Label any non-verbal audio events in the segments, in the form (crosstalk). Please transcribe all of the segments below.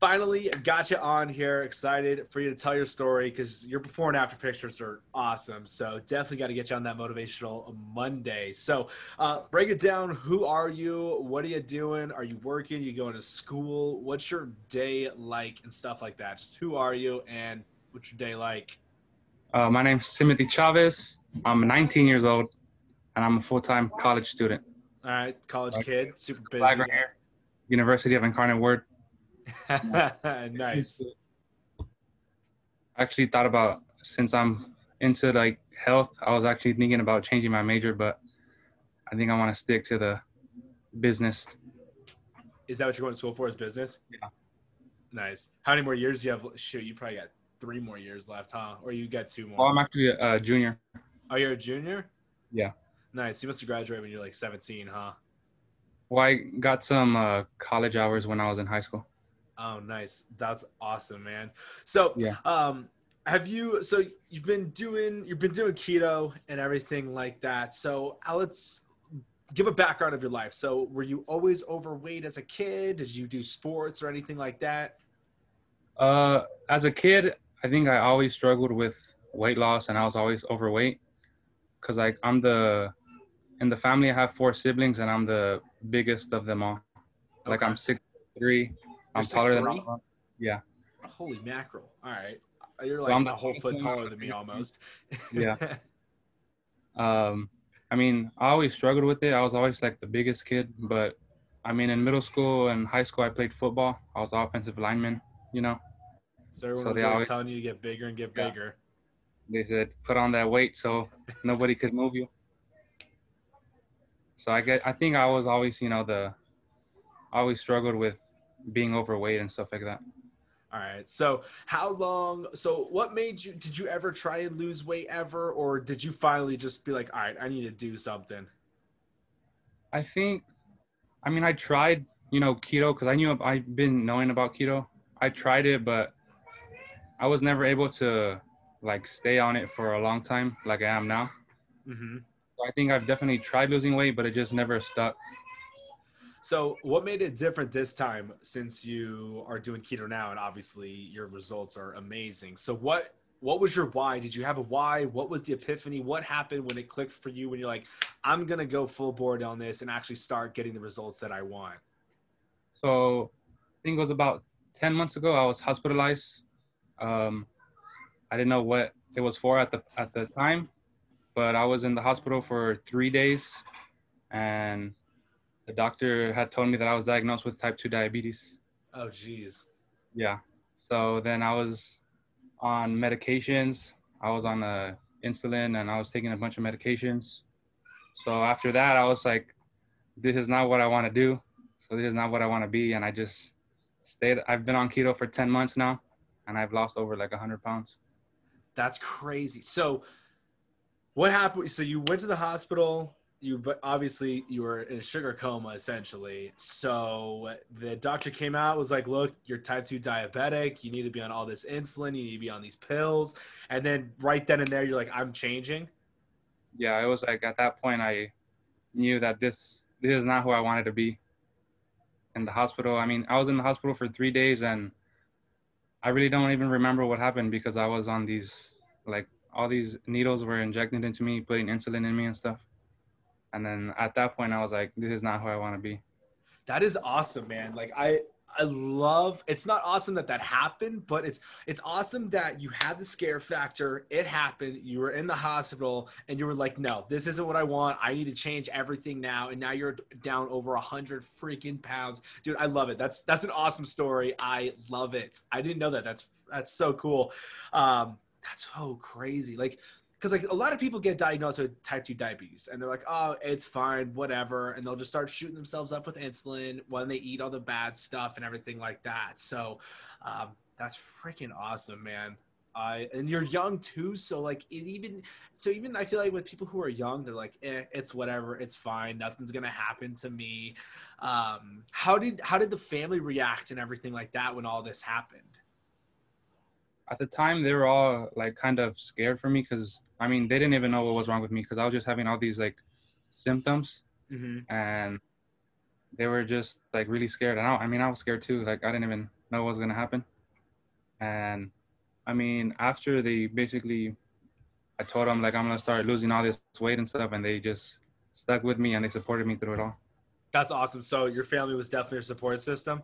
finally got you on here. Excited for you to tell your story because your before and after pictures are awesome. So definitely got to get you on that motivational Monday. So uh, break it down. Who are you? What are you doing? Are you working? You going to school? What's your day like and stuff like that? Just who are you and what's your day like? Uh, my name's Timothy Chavez. I'm 19 years old, and I'm a full-time college student. All right, college kid, super busy. Flag right here. University of Incarnate Word. (laughs) nice. I actually thought about since I'm into like health, I was actually thinking about changing my major, but I think I want to stick to the business. Is that what you're going to school for? Is business? Yeah. Nice. How many more years do you have? Shoot, you probably got three more years left, huh? Or you got two more? Well, I'm actually a, a junior. oh, you're a junior. Yeah. Nice. You must have graduated when you're like 17, huh? Well, I got some uh, college hours when I was in high school. Oh, nice. That's awesome, man. So, Yeah. um, have you? So you've been doing you've been doing keto and everything like that. So uh, let's give a background of your life. So were you always overweight as a kid? Did you do sports or anything like that? Uh, as a kid, I think I always struggled with weight loss, and I was always overweight. Cause like I'm the in the family, I have four siblings, and I'm the biggest of them all. Like I'm six three. I'm You're taller than 6'3"? all of them. Yeah, Holy mackerel! All right, you're like. I'm like the a whole foot taller than me almost. (laughs) Yeah. (laughs) Um, I mean, I always struggled with it. I was always like the biggest kid, but I mean, in middle school and high school, I played football. I was offensive lineman. You know, so everyone So was they always always- telling you to get bigger and get Yeah. bigger. they said put on that weight so nobody could move you. So I get, I think I was always, you know, the, I always struggled with being overweight and stuff like that. All right. So how long? So what made you? Did you ever try and lose weight ever, or did you finally just be like, all right, I need to do something? I think, I mean, I tried, you know, keto because I knew I've been knowing about keto. I tried it, but I was never able to like stay on it for a long time like I am now. Mm-hmm. So I think I've definitely tried losing weight, but it just never stuck. So what made it different this time since you are doing keto now, and obviously your results are amazing. So what? What was your why? Did you have a why? What was the epiphany? What happened when it clicked for you when you're like, I'm gonna go full board on this and actually start getting the results that I want? So I think it was about 10 months ago, I was hospitalized. Um, I didn't know what it was for at the, at the time, but I was in the hospital for three days and the doctor had told me that I was diagnosed with type 2 diabetes. Oh, geez. Yeah. So then I was on medications. I was on uh, insulin and I was taking a bunch of medications. So after that, I was like, this is not what I want to do. So this is not what I want to be. And I just stayed. I've been on keto for 10 months now and I've lost over like 100 pounds. That's crazy. So, what happened? So you went to the hospital. You but obviously you were in a sugar coma essentially. So the doctor came out was like, "Look, you're type two diabetic. You need to be on all this insulin. You need to be on these pills." And then right then and there, you're like, "I'm changing." Yeah, it was like at that point, I knew that this, this is not who I wanted to be in the hospital. I mean, I was in the hospital for three days and I really don't even remember what happened because I was on these like all these needles were injected into me, putting insulin in me and stuff. And then at that point, I was like, this is not who I want to be. That is awesome, man. Like I I love it's not awesome that that happened, but it's it's awesome that you had the scare factor. It happened. You were in the hospital and you were like, "No, this isn't what I want. I need to change everything now." And now you're down over a 100 freaking pounds. Dude, I love it. That's that's an awesome story. I love it. I didn't know that. That's that's so cool. Um that's so crazy. Like because like a lot of people get diagnosed with type 2 diabetes and they're like oh it's fine whatever and they'll just start shooting themselves up with insulin when they eat all the bad stuff and everything like that. So um, that's freaking awesome man. I and you're young too so like it even so even i feel like with people who are young they're like eh, it's whatever it's fine nothing's gonna happen to me. Um, how did how did the family react and everything like that when all this happened At the time, they were all like kind of scared for me because I mean, they didn't even know what was wrong with me because I was just having all these like symptoms mm-hmm. and they were just like really scared. And I, I mean, I was scared too. Like I didn't even know what was gonna happen. And I mean, after they basically, I told them like I'm gonna start losing all this weight and stuff, and they just stuck with me and they supported me through it all. That's awesome. So your family was definitely your support system.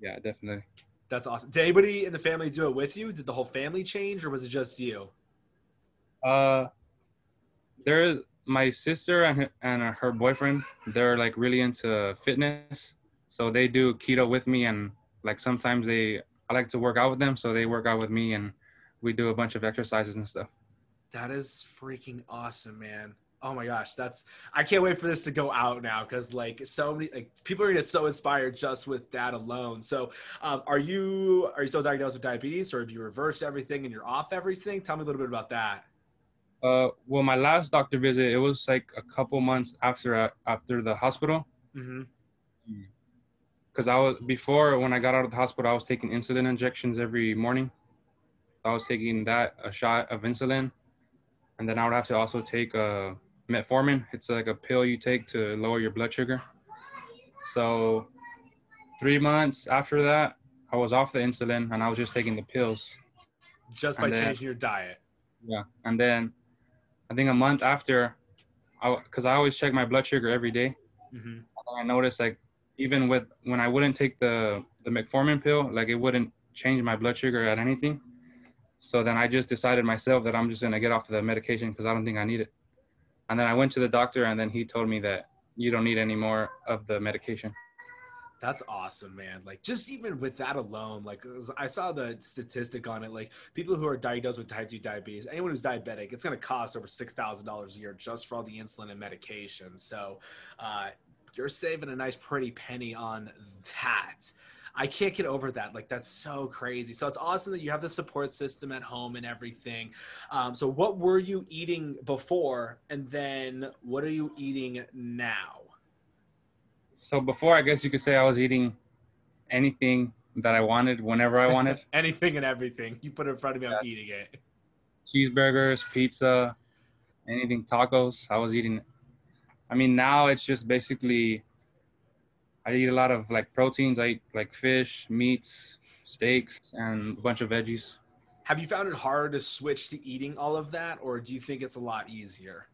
Yeah, definitely. That's awesome. Did anybody in the family do it with you? Did the whole family change, or was it just you? Uh, there, my sister and her, and her boyfriend, they're like really into fitness, so they do keto with me, and like sometimes they, I like to work out with them, so they work out with me, and we do a bunch of exercises and stuff. That is freaking awesome, man. Oh my gosh, that's I can't wait for this to go out now because like so many like people are gonna get so inspired just with that alone. So, um, are you are you still diagnosed with diabetes, or have you reversed everything and you're off everything? Tell me a little bit about that. Uh, well, my last doctor visit, it was like a couple months after uh, after the hospital. Mm-hmm. Because I was before when I got out of the hospital, I was taking insulin injections every morning. I was taking that a shot of insulin, and then I would have to also take a metformin. It's like a pill you take to lower your blood sugar. So, three months after that, I was off the insulin and I was just taking the pills. Just by then- changing your diet. Yeah, and then I think a month after, because I, always check my blood sugar every day. Mm-hmm. I noticed like even with when I wouldn't take the the metformin pill, like it wouldn't change my blood sugar at anything. So then I just decided myself that I'm just gonna get off the medication because I don't think I need it. And then I went to the doctor, and then he told me that you don't need any more of the medication. That's awesome, man. Like just even with that alone, like I saw the statistic on it. Like people who are diagnosed with type two diabetes, anyone who's diabetic, it's going to cost over six thousand dollars a year just for all the insulin and medication. So uh, you're saving a nice pretty penny on that. I can't get over that. Like that's so crazy. So it's awesome that you have the support system at home and everything. Um, so what were you eating before, and then what are you eating now? So before, I guess you could say I was eating anything that I wanted whenever I wanted. (laughs) Anything and everything you put in front of me, I'm eating it. cheeseburgers, pizza, anything tacos. I was eating. I mean, now it's just basically. I eat a lot of like proteins. I eat like fish, meats, steaks, and a bunch of veggies. Have you found it hard to switch to eating all of that, or do you think it's a lot easier?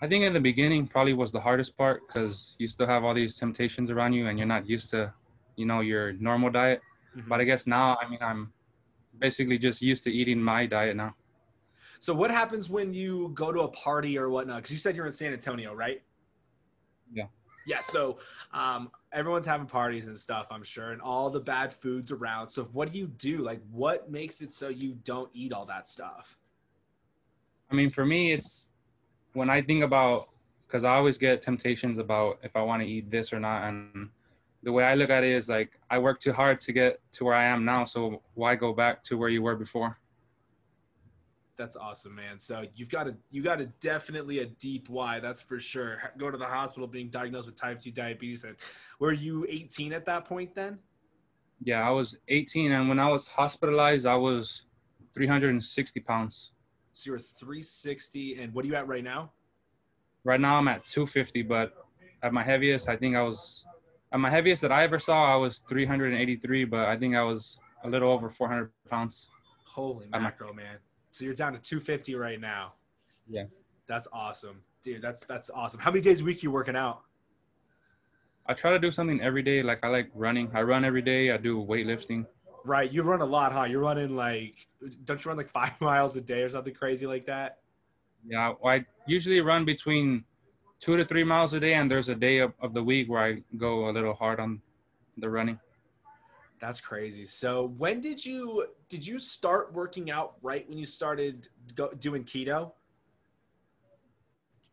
I think in the beginning probably was the hardest part because you still have all these temptations around you and you're not used to, you know, your normal diet. Mm-hmm. But I guess now, I mean, I'm basically just used to eating my diet now. So, what happens when you go to a party or whatnot? Because you said you're in San Antonio, right? Yeah. Yeah. So, um, everyone's having parties and stuff, I'm sure, and all the bad foods around. So, what do you do? Like, what makes it so you don't eat all that stuff? I mean, for me, it's when I think about because I always get temptations about if I want to eat this or not, and the way I look at it is like I worked too hard to get to where I am now, so why go back to where you were before? That's awesome, man. So you've got a you got a definitely a deep why. That's for sure. Go to the hospital, being diagnosed with type two diabetes. And were you 18 at that point then? Yeah, I was 18, and when I was hospitalized, I was 360 pounds. So you're 360, and what are you at right now? Right now, I'm at 250, but at my heaviest, I think I was at my heaviest that I ever saw, I was 383, but I think I was a little over 400 pounds. Holy macro, man. So you're down to 250 right now. Yeah. That's awesome. Dude, that's that's awesome. How many days a week you working out? I try to do something every day. Like I like running. I run every day. I do weightlifting. Right. You run a lot, huh? You're running like don't you run like five (laughs) miles a day or something crazy like that? Yeah, I usually run between two to three miles a day, and there's a day of, of the week where I go a little hard on the running. That's crazy. So when did you did you start working out right when you started go, doing keto?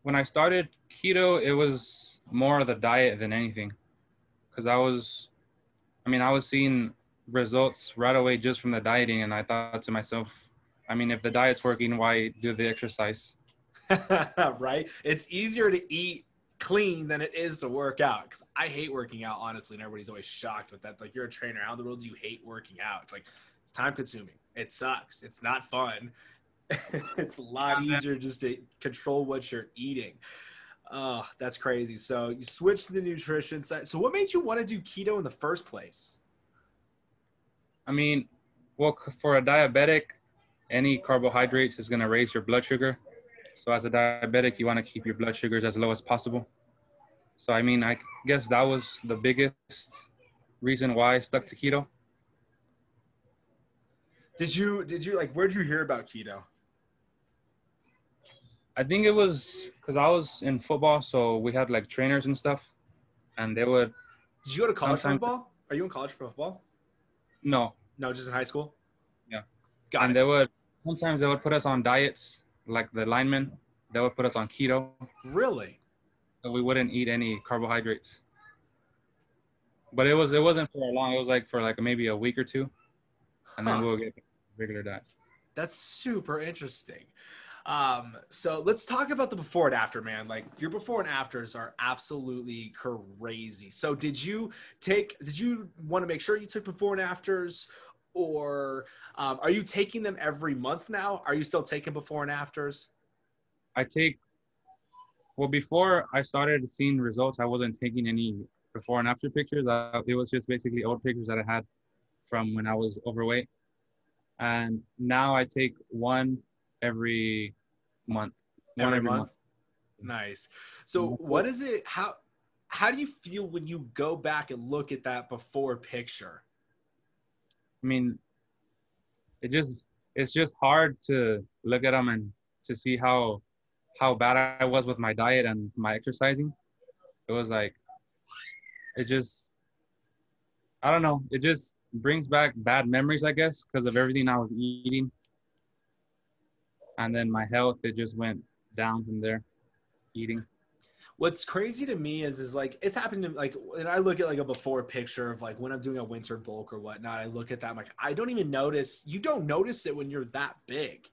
When I started keto, it was more of the diet than anything, because I was, I mean, I was seeing results right away just from the dieting, and I thought to myself, I mean, if the diet's working, why do the exercise? (laughs) right? It's easier to eat clean than it is to work out because I hate working out, honestly. And everybody's always shocked with that. Like, you're a trainer. How in the world do you hate working out? It's like, it's time consuming. It sucks. It's not fun. (laughs) it's a lot easier just to control what you're eating. Oh, that's crazy. So you switched to the nutrition side. So what made you want to do keto in the first place? I mean, well, for a diabetic, any carbohydrates is going to raise your blood sugar. So as a diabetic, you want to keep your blood sugars as low as possible. So I mean, I guess that was the biggest reason why I stuck to keto. Did you did you like where did you hear about keto? I think it was because I was in football, so we had like trainers and stuff, and they would Did you go to college football? Are you in college for football? no, No, just in high school. Yeah. Got and it. they would sometimes they would put us on diets, like the linemen, they would put us on keto, Really? We wouldn't eat any carbohydrates. But it was it wasn't for a long. It was like for like maybe a week or two, and then Huh. we'll get regular diet. That's super interesting. Um, so let's talk about the before and after, man. Like your before and afters are absolutely crazy. So did you take? Did you want to make sure you took before and afters, or um, are you taking them every month now? Are you still taking before and afters? I take well before I started seeing results, I wasn't taking any before and after pictures. Uh, it was just basically old pictures that I had from when I was overweight, and now I take one every month. One Every month? Nice. So Mhm. what is it? How how do you feel when you go back and look at that before picture? I mean, it just it's just hard to look at them and to see how how bad I was with my diet and my exercising. It was like it just I don't know. It just brings back bad memories, I guess, because of everything I was eating. And then my health, it just went down from there, eating. What's crazy to me is is like it's happened to like when I look at like a before picture of like when I'm doing a winter bulk or whatnot, I look at that I'm like I don't even notice you don't notice it when you're that big.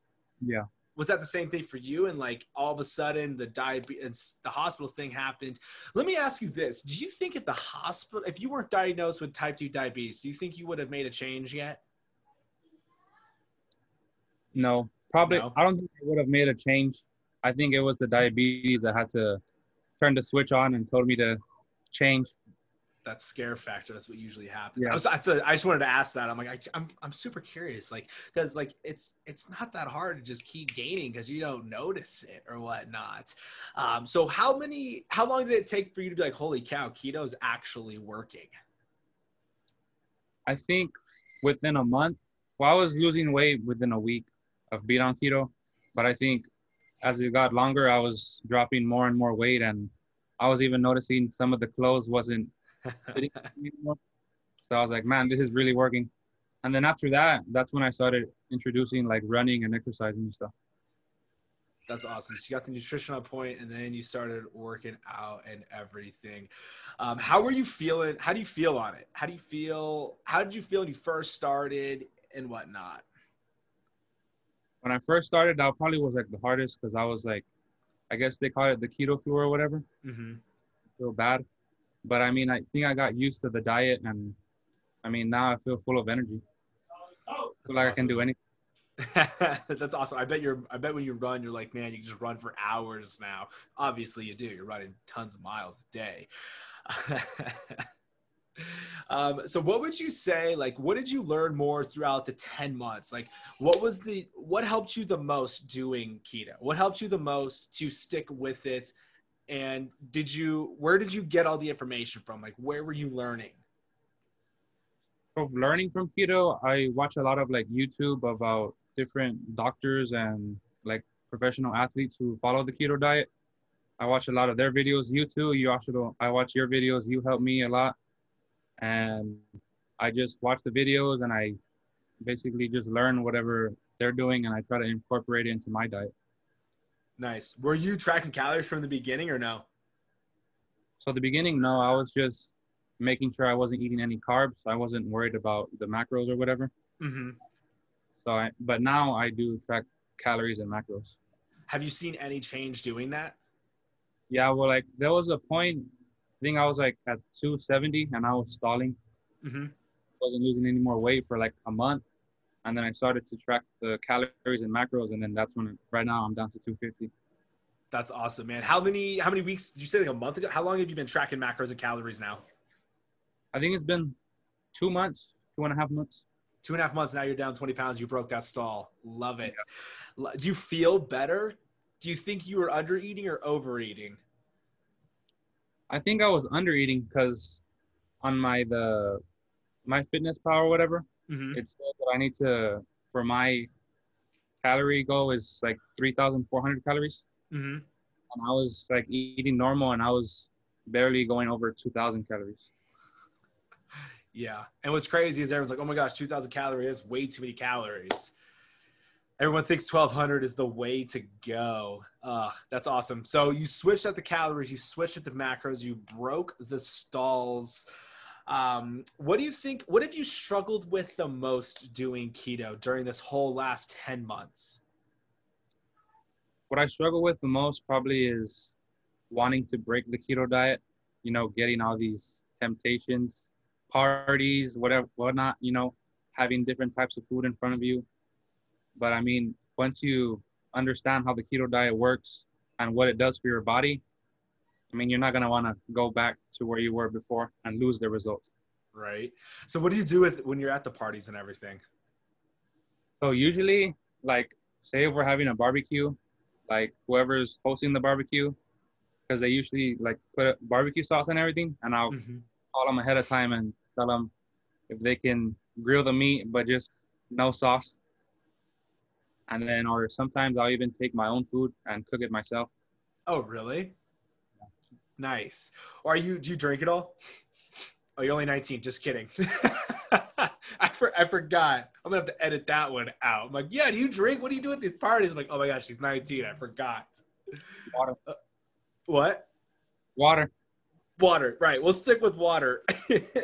Yeah. Was that the same thing for you? And like all of a sudden the diabetes the hospital thing happened. Let me ask you this. Do you think if the hospital if you weren't diagnosed with type 2 diabetes, do you think you would have made a change yet? No, probably. No? I don't think I would have made a change. I think it was the diabetes that had to turn the switch on and told me to change. That scare factor. That's what usually happens. Yeah. I, was, a, I just wanted to ask that. I'm like, I, I'm, I'm super curious, like, because like it's, it's not that hard to just keep gaining because you don't notice it or whatnot. Um, so how many, how long did it take for you to be like, holy cow, keto is actually working? I think within a month, well, I was losing weight within a week of being on keto, but I think as it got longer, I was dropping more and more weight, and I was even noticing some of the clothes wasn't fitting me anymore. (laughs) So I was like, man, this is really working. And then after that, that's when I started introducing like running and exercising and stuff. That's awesome. So you got the nutrition on point, and then you started working out and everything. Um, how were you feeling? How do you feel on it? How do you feel? How did you feel when you first started and whatnot? When I first started, that probably was like the hardest because I was like, I guess they call it the keto flu or whatever. Mm-hmm. feel bad. But I mean, I think I got used to the diet, and I mean, now I feel full of energy. I feel like I can do anything. (laughs) That's awesome. I bet you're. I bet when you run, you're like, man, you can just run for hours now. Obviously, you do. You're running tons of miles a day. (laughs) um, so, what would you say? Like, what did you learn more throughout the ten months? Like, what was the what helped you the most doing keto? What helped you the most to stick with it? And did you? Where did you get all the information from? Like, where were you learning? So learning from keto, I watch a lot of like YouTube about different doctors and like professional athletes who follow the keto diet. I watch a lot of their videos. You too. You also I watch your videos. You help me a lot, and I just watch the videos and I basically just learn whatever they're doing and I try to incorporate it into my diet. Nice. Were you tracking calories from the beginning or no? So at the beginning, no, I was just making sure I wasn't eating any carbs. I wasn't worried about the macros or whatever. Mm-hmm. So I, but now I do track calories and macros. Have you seen any change doing that? Yeah, well, like there was a point, I think I was like at 270 and I was stalling. Mm-hmm. Wasn't losing any more weight for like a month. And then I started to track the calories and macros. And then that's when, right now, I'm down to 250. That's awesome, man. How many how many weeks did you say like a month ago? How long have you been tracking macros and calories now? I think it's been two months, two and a half months. Two and a half months. Now you're down 20 pounds. You broke that stall. Love it. Yeah. Do you feel better? Do you think you were under eating or overeating? I think I was under eating because on my the my fitness power whatever, mm-hmm. it said that I need to for my calorie goal is like 3,400 calories. Mm-hmm. And I was like eating normal and I was barely going over 2,000 calories. Yeah. And what's crazy is everyone's like, oh my gosh, 2,000 calories is way too many calories. Everyone thinks 1,200 is the way to go. Uh, that's awesome. So you switched at the calories, you switched at the macros, you broke the stalls. Um, what do you think? What have you struggled with the most doing keto during this whole last 10 months? What I struggle with the most probably is wanting to break the keto diet, you know, getting all these temptations, parties, whatever, whatnot, you know, having different types of food in front of you. But I mean, once you understand how the keto diet works and what it does for your body, I mean, you're not going to want to go back to where you were before and lose the results. Right. So, what do you do with when you're at the parties and everything? So, usually, like, say if we're having a barbecue, like whoever's hosting the barbecue, because they usually like put a barbecue sauce and everything, and I'll mm-hmm. call them ahead of time and tell them if they can grill the meat, but just no sauce. And then, or sometimes I'll even take my own food and cook it myself. Oh, really? Nice. Or are you? Do you drink at all? Oh, you're only 19. Just kidding. (laughs) I, for, I forgot. I'm gonna have to edit that one out. I'm like, yeah. Do you drink? What do you do at these parties? I'm like, oh my gosh, she's 19. I forgot. Water. Uh, what? Water. Water. Right. We'll stick with water.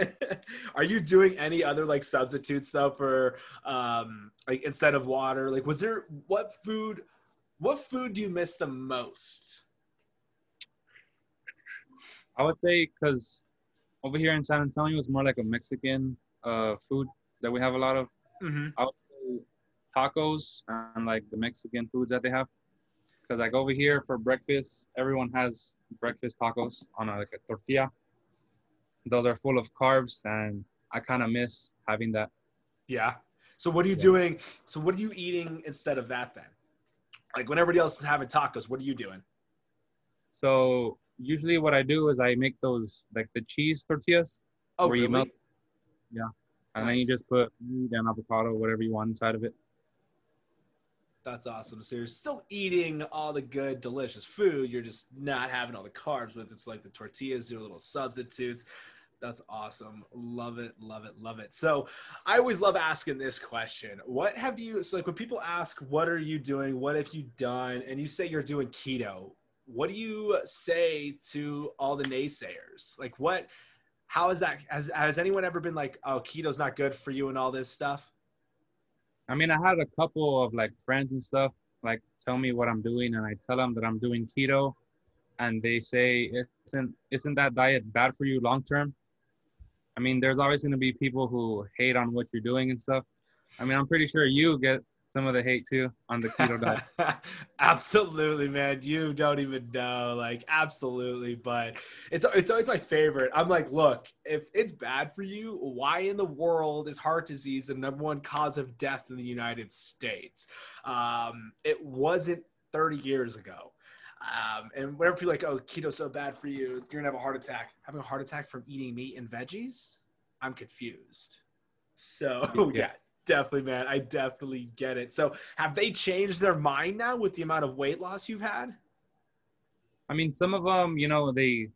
(laughs) Are you doing any other like substitutes though for um like instead of water? Like, was there what food? What food do you miss the most? I would say because over here in San Antonio, it's more like a Mexican uh, food that we have a lot of. Mm-hmm. I would say tacos and like the Mexican foods that they have. Because like over here for breakfast, everyone has breakfast tacos on a, like a tortilla. Those are full of carbs, and I kind of miss having that. Yeah. So what are you yeah. doing? So what are you eating instead of that then? Like when everybody else is having tacos, what are you doing? So usually what I do is I make those like the cheese tortillas. Oh, really? You melt, yeah. And nice. then you just put meat and avocado, whatever you want inside of it. That's awesome. So you're still eating all the good, delicious food. You're just not having all the carbs with. It's like the tortillas, your little substitutes. That's awesome. Love it, love it, love it. So I always love asking this question. What have you so like when people ask what are you doing? What have you done? And you say you're doing keto what do you say to all the naysayers? Like, what, how is that? Has, has anyone ever been like, oh, keto's not good for you and all this stuff? I mean, I had a couple of like friends and stuff like tell me what I'm doing, and I tell them that I'm doing keto, and they say, isn't isn't that diet bad for you long term? I mean, there's always going to be people who hate on what you're doing and stuff. I mean, I'm pretty sure you get some of the hate too on the keto diet. (laughs) absolutely, man. You don't even know, like, absolutely. But it's it's always my favorite. I'm like, look, if it's bad for you, why in the world is heart disease the number one cause of death in the United States? Um, it wasn't 30 years ago. Um, and whenever people are like, oh, keto's so bad for you, you're gonna have a heart attack. Having a heart attack from eating meat and veggies, I'm confused. So (laughs) yeah, definitely, man. I definitely get it. So, have they changed their mind now with the amount of weight loss you've had? I mean, some of them, you know, they,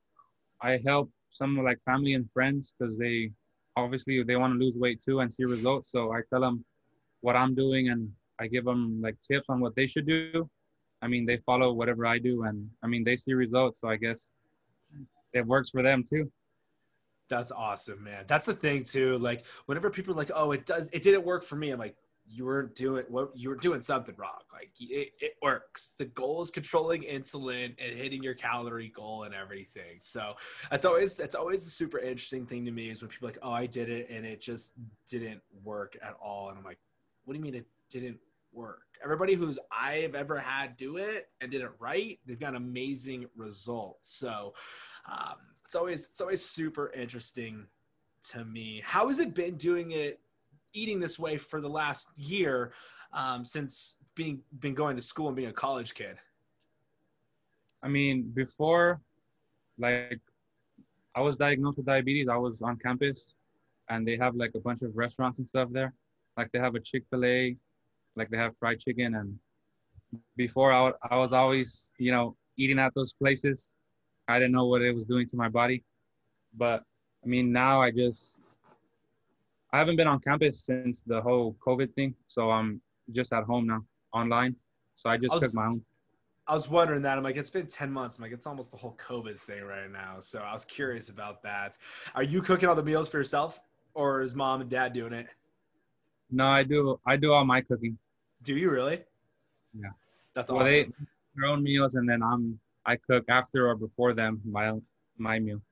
I help some like family and friends because they obviously they want to lose weight too and see results. So I tell them what I'm doing and I give them like tips on what they should do. I mean, they follow whatever I do and I mean, they see results. So I guess it works for them too. That's awesome, man. That's the thing too. Like whenever people are like, "Oh, it does," it didn't work for me. I'm like, you were doing what you were doing something wrong. Like it, it works. The goal is controlling insulin and hitting your calorie goal and everything. So that's always that's always a super interesting thing to me is when people like, "Oh, I did it and it just didn't work at all," and I'm like, "What do you mean it didn't work. Everybody who's I've ever had do it and did it right, they've got amazing results. So um, it's always it's always super interesting to me. How has it been doing it, eating this way for the last year um, since being been going to school and being a college kid? I mean, before, like, I was diagnosed with diabetes. I was on campus, and they have like a bunch of restaurants and stuff there. Like they have a Chick Fil A, like they have fried chicken, and before I, I was always, you know, eating at those places. I didn't know what it was doing to my body, but I mean, now I just I haven't been on campus since the whole COVID thing, so I'm just at home now, online. So I just I was, cook my own. I was wondering that. I'm like, it's been 10 months. I'm like, it's almost the whole COVID thing right now. So I was curious about that. Are you cooking all the meals for yourself, or is mom and dad doing it? No, I do. I do all my cooking. Do you really? Yeah. That's well, awesome. They their own meals, and then I'm I cook after or before them my my meal.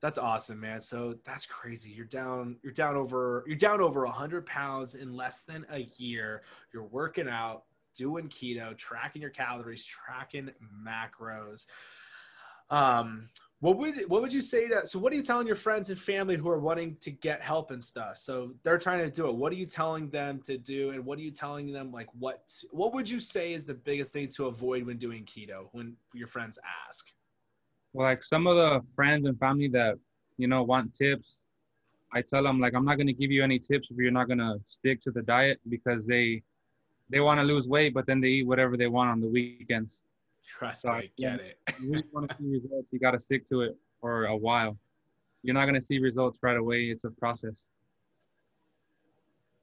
That's awesome, man. So that's crazy. You're down. You're down over. You're down over hundred pounds in less than a year. You're working out, doing keto, tracking your calories, tracking macros. Um, what would what would you say that? so what are you telling your friends and family who are wanting to get help and stuff? So they're trying to do it. What are you telling them to do and what are you telling them like what what would you say is the biggest thing to avoid when doing keto when your friends ask? Well like some of the friends and family that you know want tips i tell them like i'm not going to give you any tips if you're not going to stick to the diet because they they want to lose weight but then they eat whatever they want on the weekends (laughs) Trust me, I get it. you want to see results, you got to stick to it for a while. You're not going to see results right away. It's a process.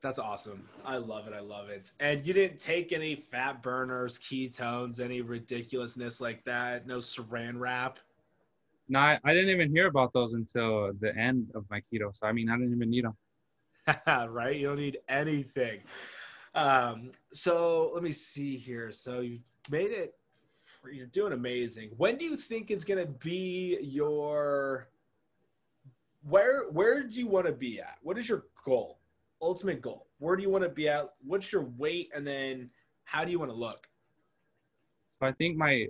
That's awesome. I love it. I love it. And you didn't take any fat burners, ketones, any ridiculousness like that. No saran wrap. No, I, I didn't even hear about those until the end of my keto. So I mean, I didn't even need them. (laughs) right? You don't need anything. Um, so let me see here. So you've made it you're doing amazing. When do you think is going to be your where where do you want to be at? What is your goal? Ultimate goal. Where do you want to be at? What's your weight and then how do you want to look? I think my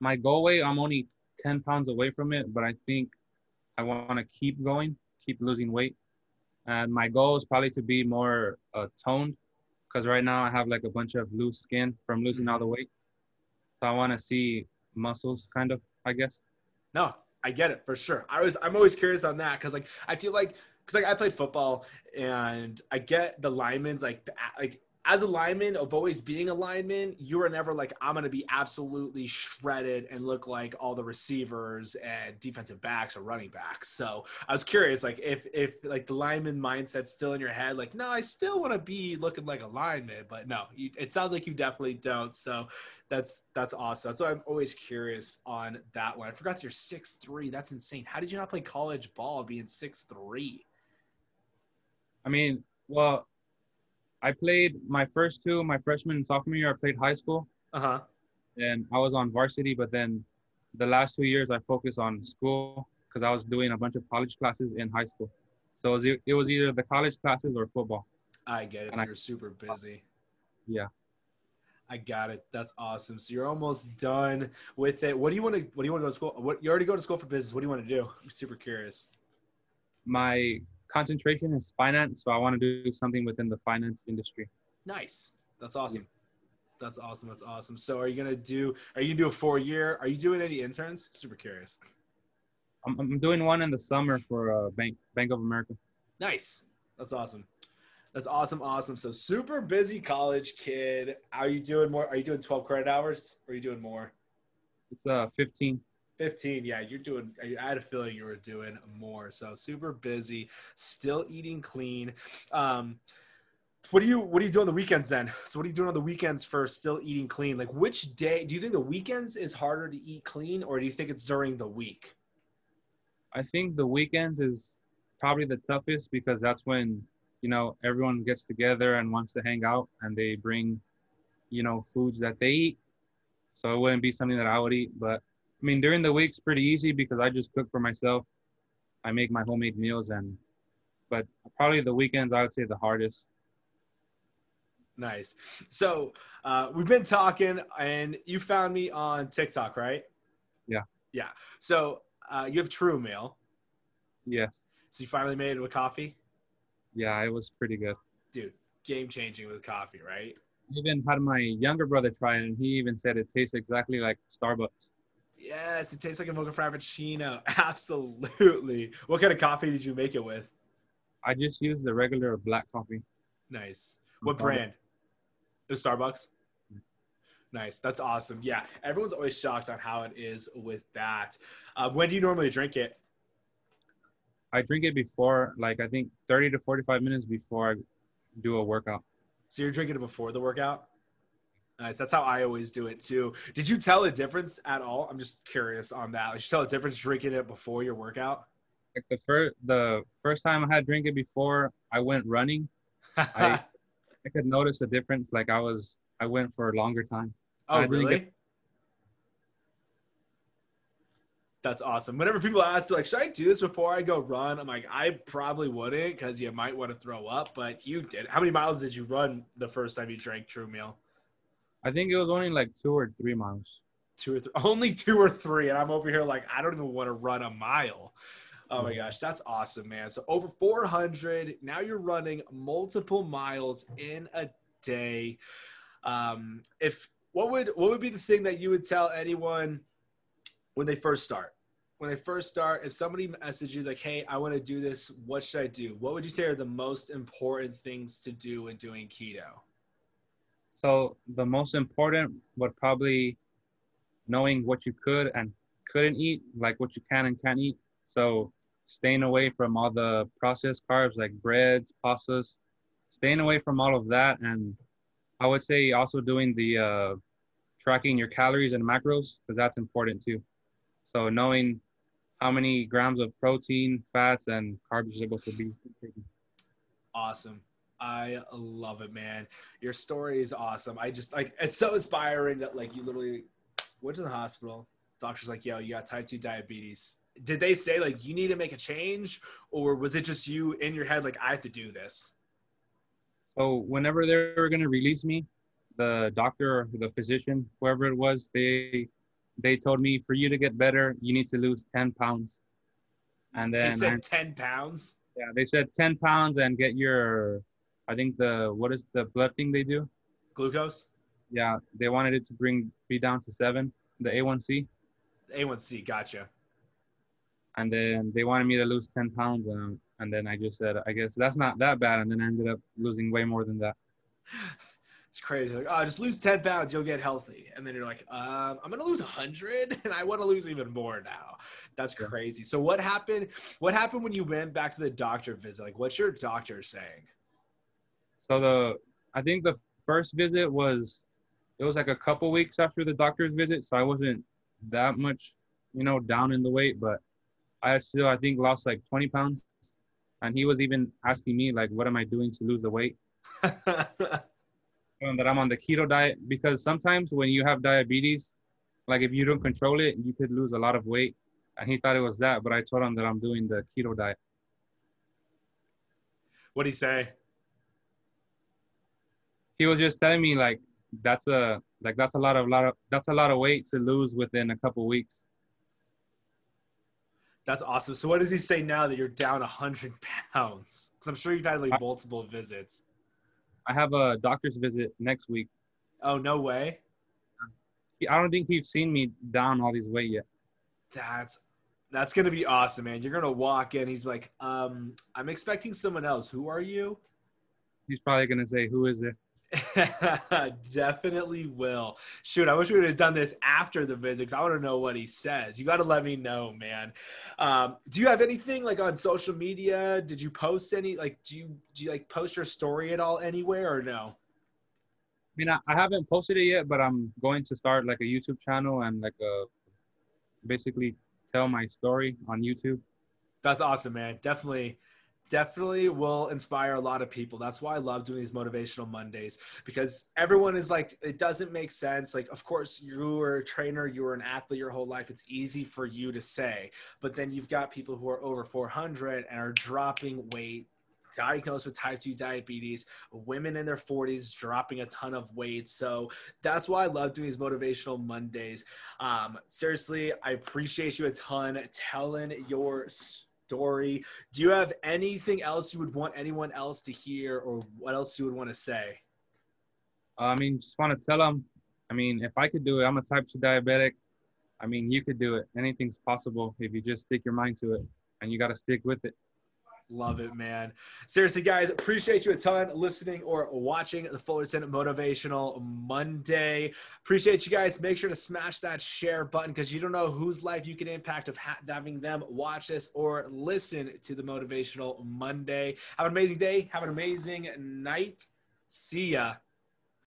my goal weight I'm only 10 pounds away from it, but I think I want to keep going, keep losing weight. And my goal is probably to be more uh, toned because right now I have like a bunch of loose skin from losing all the weight. So I want to see muscles, kind of, I guess. No, I get it for sure. I was, I'm always curious on that because, like, I feel like, because like I played football and I get the linemen's like, like as a lineman of always being a lineman, you are never like, I'm going to be absolutely shredded and look like all the receivers and defensive backs or running backs. So I was curious, like, if, if like the lineman mindset's still in your head, like, no, I still want to be looking like a lineman, but no, you, it sounds like you definitely don't. So that's, that's awesome. So I'm always curious on that one. I forgot you're six three. That's insane. How did you not play college ball being six three? I mean, well, I played my first two, my freshman and sophomore year. I played high school. Uh huh. And I was on varsity, but then the last two years I focused on school because I was doing a bunch of college classes in high school. So it was, it was either the college classes or football. I get it. So you're super busy. Yeah. I got it. That's awesome. So you're almost done with it. What do you want to? What do you want to go to school? What you already go to school for business? What do you want to do? I'm super curious. My concentration is finance, so I want to do something within the finance industry. Nice. That's awesome. Yeah. That's awesome. That's awesome. So are you gonna do? Are you gonna do a four year? Are you doing any interns? Super curious. I'm, I'm doing one in the summer for uh, Bank Bank of America. Nice. That's awesome. That's awesome. Awesome. So super busy college kid. Are you doing more? Are you doing 12 credit hours? Or are you doing more? It's uh 15. 15 yeah you're doing i had a feeling you were doing more. So super busy still eating clean. Um what do you what do you do on the weekends then? So what are you doing on the weekends for still eating clean? Like which day do you think the weekends is harder to eat clean or do you think it's during the week? I think the weekends is probably the toughest because that's when you know everyone gets together and wants to hang out and they bring you know foods that they eat. So it wouldn't be something that i would eat but I mean, during the week's pretty easy because I just cook for myself. I make my homemade meals, and but probably the weekends I would say the hardest. Nice. So uh, we've been talking, and you found me on TikTok, right? Yeah. Yeah. So uh, you have True Meal. Yes. So you finally made it with coffee, Yeah, it was pretty good. dude. Game changing with coffee, right? I even had my younger brother try it, and he even said it tastes exactly like Starbucks. Yes, it tastes like a mocha frappuccino. (laughs) Absolutely. What kind of coffee did you make it with? I just used the regular black coffee. Nice. What brand? It was Starbucks. Nice. That's awesome. Yeah. Everyone's always shocked on how it is with that. Uh, when do you normally drink it? I drink it before, like I think 30 to 45 minutes before I do a workout. So you're drinking it before the workout? Nice. That's how I always do it too. Did you tell a difference at all? I'm just curious on that. Did you tell a difference drinking it before your workout? Like the first, the first time I had drink it before I went running, I- (laughs) I could notice a difference. Like I was, I went for a longer time. oh, really? get- That's awesome. Whenever people ask, like, should I do this before I go run? I'm like, I probably wouldn't because you might want to throw up, but you did. How many miles did you run the first time you drank True Meal? I think it was only like two or three miles. Two or three, (laughs) only two or three. And I'm over here like, I don't even want to run a mile. Oh my gosh, that's awesome, man. So over 400. Now you're running multiple miles in a day. Um, if what would what would be the thing that you would tell anyone when they first start? When they first start, if somebody messaged you like, "Hey, I want to do this. What should I do?" What would you say are the most important things to do when doing keto? So the most important would probably knowing what you could and couldn't eat, like what you can and can't eat. So staying away from all the processed carbs like breads, pastas, staying away from all of that. And I would say also doing the uh, tracking your calories and macros because that's important too. So knowing how many grams of protein, fats, and carbs you're supposed to be taking. Awesome. I love it, man. Your story is awesome. I just like it's so inspiring that like you literally went to the hospital. Doctor's like, yo, you got type 2 diabetes. Did they say like you need to make a change? Or was it just you in your head like I have to do this? So whenever they were gonna release me, the doctor, or the physician, whoever it was, they they told me for you to get better, you need to lose 10 pounds. And then They said I- 10 pounds. yeah, they said 10 pounds and get your, I think the what is the blood thing they do? Glucose? Yeah, they wanted it to bring me down to seven, the A1C, A1C, gotcha. and then they wanted me to lose 10 pounds, and and then I just said, I guess that's not that bad, and then I ended up losing way more than that. (laughs) It's crazy. Like, oh, just lose 10 pounds, you'll get healthy. And then you're like, um, I'm gonna lose 100 (laughs) and I want to lose even more now. That's crazy. So what happened? What happened when you went back to the doctor visit? Like, what's your doctor saying? So the I think the first visit was it was like a couple weeks after the doctor's visit, so I wasn't that much, you know, down in the weight, but I still I think lost like 20 pounds. And he was even asking me like, what am I doing to lose the weight? (laughs) And that I'm on the keto diet because sometimes when you have diabetes, like if you don't control it, you could lose a lot of weight. And he thought it was that, but I told him that I'm doing the keto diet. What'd he say? He was just telling me like that's a like that's a lot of lot of that's a lot of weight to lose within a couple weeks. That's awesome. So what does he say now that you're down 100 (laughs) pounds? Because I'm sure you've had like multiple visits. I have a doctor's visit next week. Oh, no way. I don't think he's seen me down all these weight yet. That's that's gonna be awesome, man. You're gonna walk in. He's like, um, I'm expecting someone else. Who are you? He's probably gonna say, "Who is it?" (laughs) Definitely will. Shoot, I wish we would have done this after the visit I want to know what he says. You got to let me know, man. Um, do you have anything like on social media? Did you post any? Like, do you do you like post your story at all anywhere or no? I mean, I, I haven't posted it yet, but I'm going to start like a YouTube channel and like a basically tell my story on YouTube. That's awesome, man. Definitely, definitely will inspire a lot of people. That's why I love doing these motivational Mondays because everyone is like, it doesn't make sense. Like, of course, you were a trainer, you were an athlete your whole life. It's easy for you to say, but then you've got people who are over 400 and are dropping weight diagnosed with type 2 diabetes, women in their 40s dropping a ton of weight. So that's why I love doing these motivational Mondays. Um, seriously, I appreciate you a ton telling your story. Do you have anything else you would want anyone else to hear, or what else you would want to say? Uh, I mean, just want to tell them. I mean, if I could do it, I'm a type 2 diabetic. I mean, you could do it. Anything's possible if you just stick your mind to it, and you got to stick with it. Love it, man. Seriously, guys, appreciate you a ton listening or watching the Fullerton Motivational Monday. Appreciate you guys. Make sure to smash that share button because you don't know whose life you can impact of ha- having them watch this or listen to the Motivational Monday. Have an amazing day. Have an amazing night. See ya.